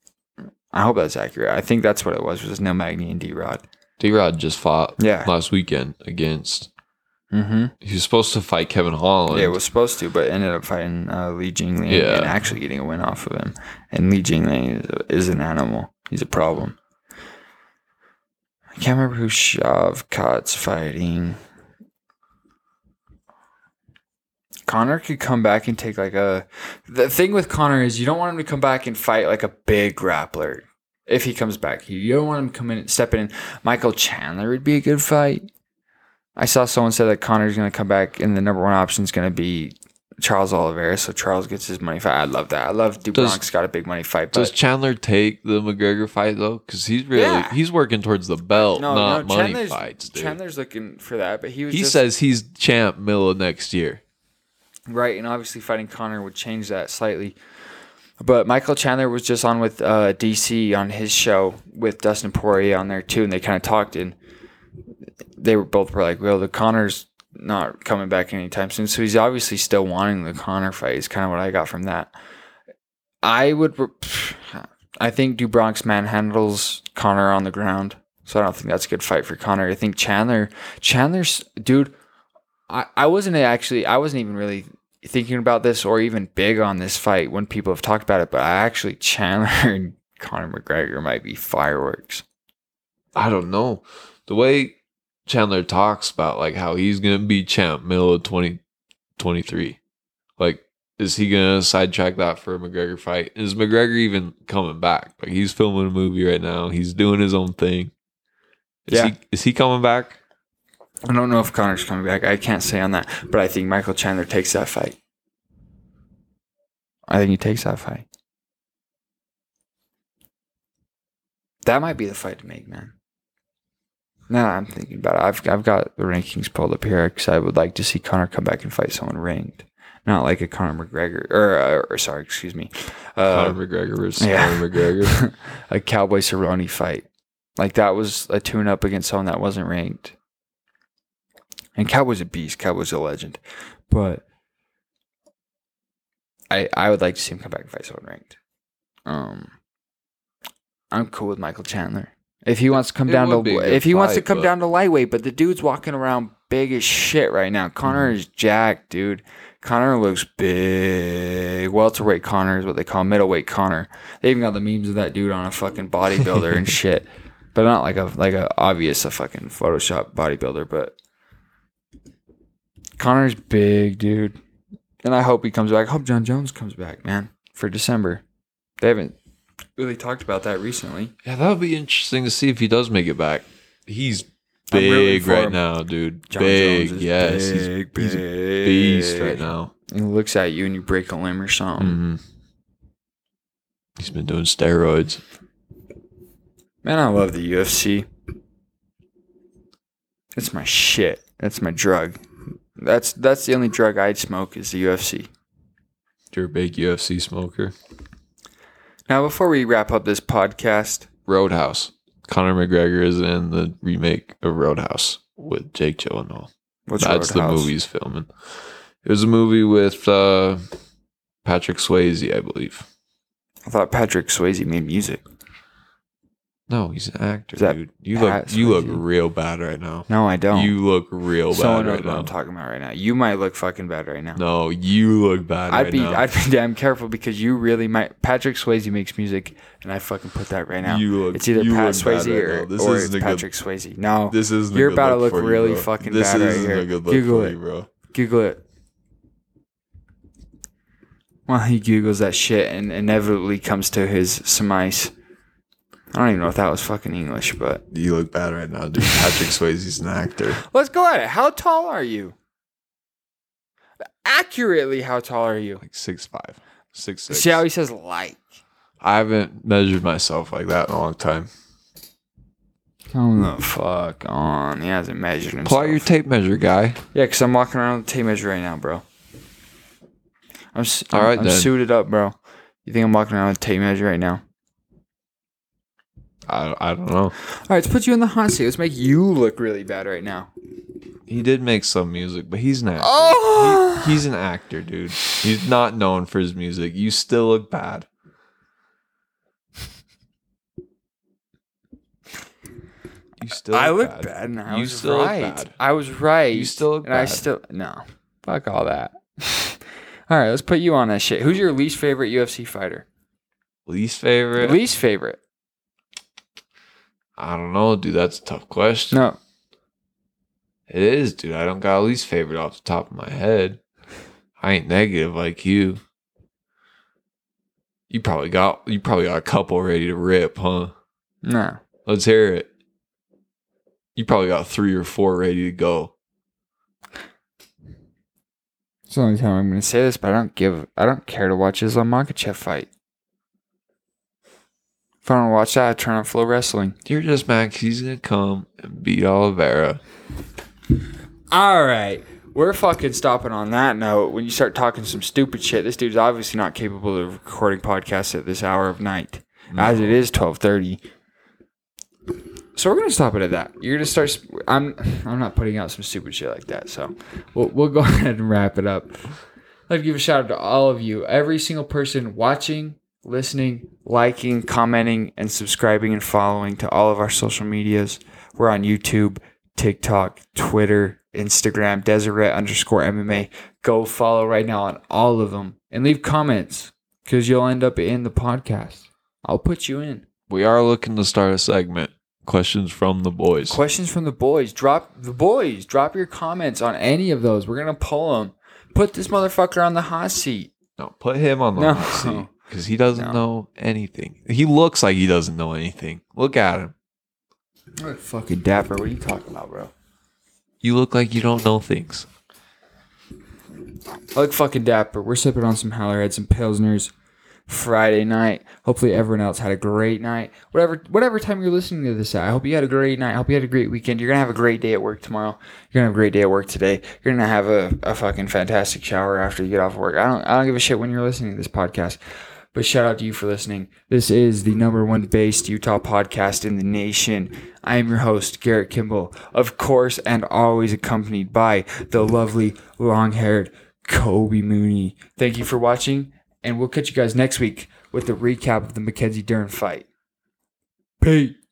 Speaker 2: I hope that's accurate. I think that's what it was. Was no Magny and D. Rod?
Speaker 1: D Rod just fought
Speaker 2: Yeah.
Speaker 1: last weekend against.
Speaker 2: Mm-hmm.
Speaker 1: He was supposed to fight Kevin Holland.
Speaker 2: Yeah, it was supposed to, but ended up fighting uh, Li Jingliang
Speaker 1: Yeah.
Speaker 2: and actually getting a win off of him. And Li Jingliang is, is an animal. He's a problem. I can't remember who Shavkat's fighting. Conor could come back and take like a. The thing with Conor is you don't want him to come back and fight like a big grappler. If he comes back, you don't want him coming and step in. Michael Chandler would be a good fight. I saw someone said that Conor's going to come back and the number one option is going to be Charles Oliveira. So Charles gets his money fight. I love that. I love Do Bronx got a big money fight. But
Speaker 1: Does Chandler take the McGregor fight though? Because he's really
Speaker 2: Yeah.
Speaker 1: he's working towards the belt,
Speaker 2: no,
Speaker 1: not
Speaker 2: no,
Speaker 1: money
Speaker 2: Chandler's,
Speaker 1: fights, dude.
Speaker 2: Chandler's looking for that, but he was
Speaker 1: he
Speaker 2: just,
Speaker 1: says he's champ middle next year.
Speaker 2: Right, and obviously fighting Conor would change that slightly. But Michael Chandler was just on with uh, DC on his show with Dustin Poirier on there too, and they kind of talked and they were both were like, "Well, the Conor's not coming back anytime soon," so he's obviously still wanting the Conor fight. Is kind of what I got from that. I would. I think Do Bronx manhandles Conor on the ground, so I don't think that's a good fight for Conor. I think Chandler, Chandler's dude. I I wasn't actually. I wasn't even really thinking about this or even big on this fight when people have talked about it, but I actually Chandler and Conor McGregor might be fireworks.
Speaker 1: I don't know. The way Chandler talks about like how he's gonna be champ middle of twenty twenty three. Like, is he gonna sidetrack that for a McGregor fight? Is McGregor even coming back? Like he's filming a movie right now. He's doing his own thing. Is
Speaker 2: Yeah.
Speaker 1: he is he coming back?
Speaker 2: I don't know if Conor's coming back. I can't say on that, but I think Michael Chandler takes that fight. I think he takes that fight. That might be the fight to make, man. Now I'm thinking about it. I've I've got the rankings pulled up here because I would like to see Conor come back and fight someone ranked, not like a Conor McGregor or, uh, or sorry, excuse me, uh,
Speaker 1: Conor McGregor versus
Speaker 2: yeah.
Speaker 1: Conor McGregor.
Speaker 2: a Cowboy Cerrone fight. Like that was a tune up against someone that wasn't ranked. And Cowboy's a beast. Cowboy's a legend. But I I would like to see him come back and fight someone ranked. Um I'm cool with Michael Chandler. If he wants to come
Speaker 1: It
Speaker 2: down to if he wants to come
Speaker 1: but-
Speaker 2: down to lightweight, but the dude's walking around big as shit right now. Conor
Speaker 1: Mm-hmm.
Speaker 2: is jacked, dude. Conor looks big. Welterweight Conor is what they call middleweight Conor. They even got the memes of that dude on a fucking bodybuilder and shit. But not like a like a obvious a fucking Photoshop bodybuilder, but Conor's big, dude. And I hope he comes back. I hope Jon Jones comes back, man, for December. They haven't really talked about that recently.
Speaker 1: yeah, that would be interesting to see if he does make it back. He's big right
Speaker 2: him.
Speaker 1: now, dude.
Speaker 2: Jon
Speaker 1: big, yes,
Speaker 2: big,
Speaker 1: he's, he's a
Speaker 2: big.
Speaker 1: beast right now.
Speaker 2: He looks at you and you break a limb or something.
Speaker 1: hmm He's been doing steroids.
Speaker 2: Man, I love the UFC. It's my shit. That's my drug. That's that's the only drug I'd smoke is the UFC.
Speaker 1: You're a big UFC smoker.
Speaker 2: Now, before we wrap up this podcast,
Speaker 1: Roadhouse. Conor McGregor is in the remake of Roadhouse with Jake Gyllenhaal.
Speaker 2: what's
Speaker 1: That's the
Speaker 2: Roadhouse?
Speaker 1: movie he's filming. It was a movie with uh, Patrick Swayze, I believe.
Speaker 2: I thought Patrick Swayze made music.
Speaker 1: No, he's an actor,
Speaker 2: that
Speaker 1: dude. You look you look real bad right now.
Speaker 2: No, I don't.
Speaker 1: You look real
Speaker 2: Someone
Speaker 1: bad
Speaker 2: knows
Speaker 1: right
Speaker 2: what
Speaker 1: now.
Speaker 2: I'm talking about right now. You might look fucking bad right now.
Speaker 1: No, you look bad
Speaker 2: I'd
Speaker 1: right
Speaker 2: be
Speaker 1: now.
Speaker 2: I'd be damn careful because you really might. Patrick Swayze makes music, and I fucking put that right now.
Speaker 1: You look-
Speaker 2: it's either
Speaker 1: you
Speaker 2: Pat
Speaker 1: look bad
Speaker 2: Swayze
Speaker 1: right
Speaker 2: or,
Speaker 1: now. This
Speaker 2: or
Speaker 1: isn't a good-
Speaker 2: Patrick Swayze. No,
Speaker 1: this isn't.
Speaker 2: You're about to
Speaker 1: look
Speaker 2: look
Speaker 1: for you,
Speaker 2: really fucking
Speaker 1: this
Speaker 2: bad right here.
Speaker 1: a good look
Speaker 2: Google
Speaker 1: for
Speaker 2: it.
Speaker 1: you, bro.
Speaker 2: Google it. Well, he Googles that shit and inevitably comes to his surmise. I don't even know if that was fucking English, but
Speaker 1: You look bad right now, dude. Patrick Swayze's an actor.
Speaker 2: let's go at it. How tall are you? Accurately, how tall are you?
Speaker 1: Like six five, six six.
Speaker 2: See how he says like.
Speaker 1: I haven't measured myself like that in a long time.
Speaker 2: Come the fuck on. He hasn't measured himself.
Speaker 1: Pull out your tape measure, guy.
Speaker 2: yeah, because I'm walking around with a tape measure right now, bro. I'm, s-
Speaker 1: All
Speaker 2: I'm-
Speaker 1: right,
Speaker 2: I'm
Speaker 1: then.
Speaker 2: suited up, bro. You think I'm walking around with a tape measure right now?
Speaker 1: I, I don't know.
Speaker 2: All right, let's put you in the hot seat. Let's make you look really bad right now.
Speaker 1: He did make some music, but he's an actor.
Speaker 2: Oh!
Speaker 1: He- he's an actor, dude. He's not known for his music. You still look bad. You still.
Speaker 2: Look I
Speaker 1: look
Speaker 2: look
Speaker 1: bad.
Speaker 2: bad, and I
Speaker 1: You
Speaker 2: was
Speaker 1: still look
Speaker 2: right.
Speaker 1: bad.
Speaker 2: I was right.
Speaker 1: You still look
Speaker 2: and I still no. Fuck all that. all right, let's put you on that shit. Who's your least favorite UFC fighter?
Speaker 1: Least favorite?
Speaker 2: Least favorite?
Speaker 1: I don't know, dude. That's a tough question.
Speaker 2: No.
Speaker 1: It is, dude. I don't got a least favorite off the top of my head. I ain't negative like you. You probably got you probably got a couple ready to rip, huh?
Speaker 2: No.
Speaker 1: Let's hear it. You probably got three or four ready to go.
Speaker 2: It's the only time I'm going to say this, but I don't give. I don't care to watch Islam Makachev fight. If I don't watch that, I turn on Flow Wrestling.
Speaker 1: You're just Max. He's gonna come and beat Oliveira.
Speaker 2: All right. We're fucking stopping on that note. When you start talking some stupid shit, this dude's obviously not capable of recording podcasts at this hour of night, as it is twelve thirty. So we're gonna stop it at that. You're gonna start. sp- I'm. I'm not putting out some stupid shit like that. So we'll we'll go ahead and wrap it up. I'd like give a shout out to all of you, every single person watching, listening, liking, commenting, and subscribing and following to all of our social medias. We're on YouTube, TikTok, Twitter, Instagram, Deseret underscore MMA. Go follow right now on all of them and leave comments because you'll end up in the podcast. I'll put you in.
Speaker 1: We are looking to start a segment. Questions from the boys.
Speaker 2: Questions from the boys. Drop the boys. Drop your comments on any of those. We're gonna pull them. Put this motherfucker on the hot seat.
Speaker 1: no, put him on the
Speaker 2: No.
Speaker 1: hot seat because he doesn't
Speaker 2: No.
Speaker 1: know anything. He looks like he doesn't know anything. Look at him.
Speaker 2: What fucking dapper. What are you talking about, bro?
Speaker 1: You look like you don't know things.
Speaker 2: I look fucking dapper. We're sipping on some Hallerheads and Pilsners Friday night. Hopefully everyone else had a great night. Whatever whatever time you're listening to this at. I hope you had a great night. I hope you had a great weekend. You're gonna have a great day at work tomorrow. You're gonna have a great day at work today. You're gonna have a, a fucking fantastic shower after you get off work. I don't I don't give a shit when you're listening to this podcast. But shout out to you for listening. This is the number one based Utah podcast in the nation. I am your host, Garrett Kimball, of course, and always accompanied by the lovely, long haired Kobe Mooney. Thank you for watching, and we'll catch you guys next week with the recap of the Mackenzie Dern fight. Peace.